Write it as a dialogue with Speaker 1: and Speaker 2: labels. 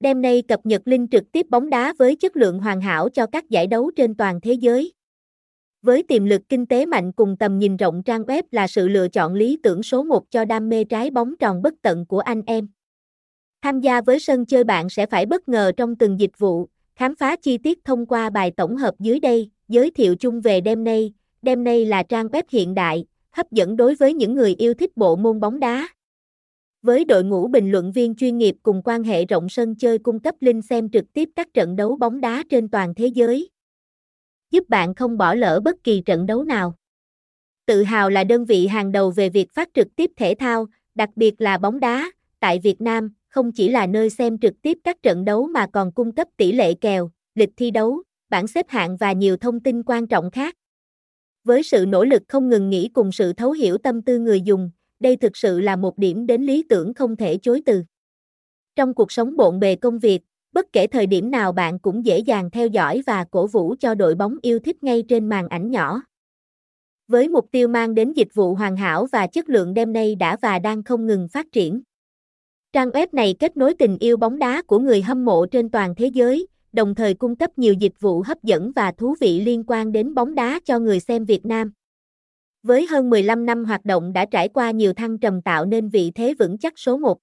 Speaker 1: Đêm nay cập nhật link trực tiếp bóng đá với chất lượng hoàn hảo cho các giải đấu trên toàn thế giới. Với tiềm lực kinh tế mạnh cùng tầm nhìn rộng trang web là sự lựa chọn lý tưởng số 1 cho đam mê trái bóng tròn bất tận của anh em. Tham gia với sân chơi bạn sẽ phải bất ngờ trong từng dịch vụ, khám phá chi tiết thông qua bài tổng hợp dưới đây, giới thiệu chung về đêm nay. Đêm nay là trang web hiện đại, hấp dẫn đối với những người yêu thích bộ môn bóng đá. Với đội ngũ bình luận viên chuyên nghiệp cùng quan hệ rộng sân chơi cung cấp link xem trực tiếp các trận đấu bóng đá trên toàn thế giới, giúp bạn không bỏ lỡ bất kỳ trận đấu nào. Tự hào là đơn vị hàng đầu về việc phát trực tiếp thể thao, đặc biệt là bóng đá, tại Việt Nam, không chỉ là nơi xem trực tiếp các trận đấu mà còn cung cấp tỷ lệ kèo, lịch thi đấu, bảng xếp hạng và nhiều thông tin quan trọng khác. Với sự nỗ lực không ngừng nghỉ cùng sự thấu hiểu tâm tư người dùng, đây thực sự là một điểm đến lý tưởng không thể chối từ. Trong cuộc sống bộn bề công việc, bất kể thời điểm nào bạn cũng dễ dàng theo dõi và cổ vũ cho đội bóng yêu thích ngay trên màn ảnh nhỏ. Với mục tiêu mang đến dịch vụ hoàn hảo và chất lượng đêm nay đã và đang không ngừng phát triển. Trang web này kết nối tình yêu bóng đá của người hâm mộ trên toàn thế giới, đồng thời cung cấp nhiều dịch vụ hấp dẫn và thú vị liên quan đến bóng đá cho người xem Việt Nam. Với hơn 15 năm hoạt động đã trải qua nhiều thăng trầm tạo nên vị thế vững chắc số 1.